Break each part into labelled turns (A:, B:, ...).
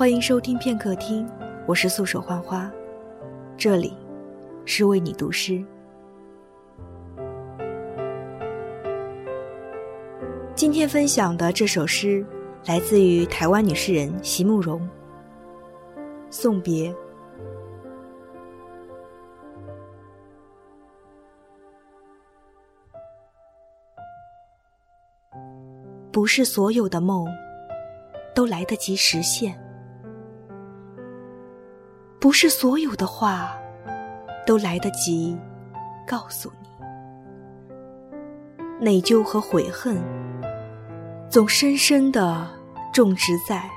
A: 欢迎收听片刻听，我是素手浣花，这里是为你读诗。今天分享的这首诗来自于台湾女诗人席慕容，《送别》。不是所有的梦都来得及实现，不是所有的话都来得及告诉你。内疚和悔恨总深深的种植在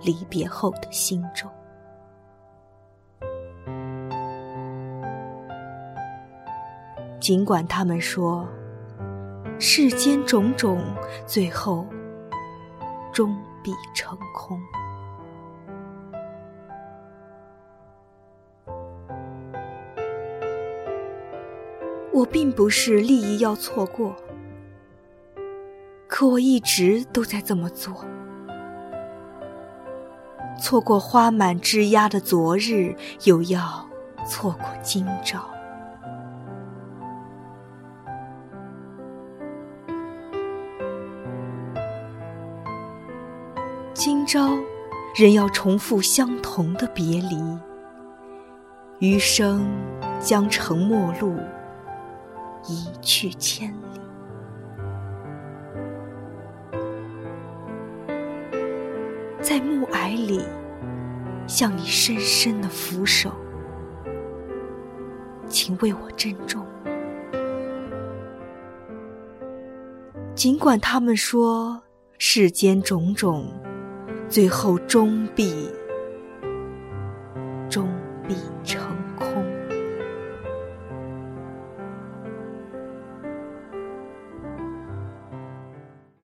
A: 离别后的心中。尽管他们说。世间种种，最后终必成空。我并不是利益要错过，可我一直都在这么做。错过花满枝桠的昨日，又要错过今朝。今朝，仍要重复相同的别离，余生将成陌路，一去千里。在暮霭里向你深深的俯首。请为我珍重。尽管他们说世间种种最后终必终必成。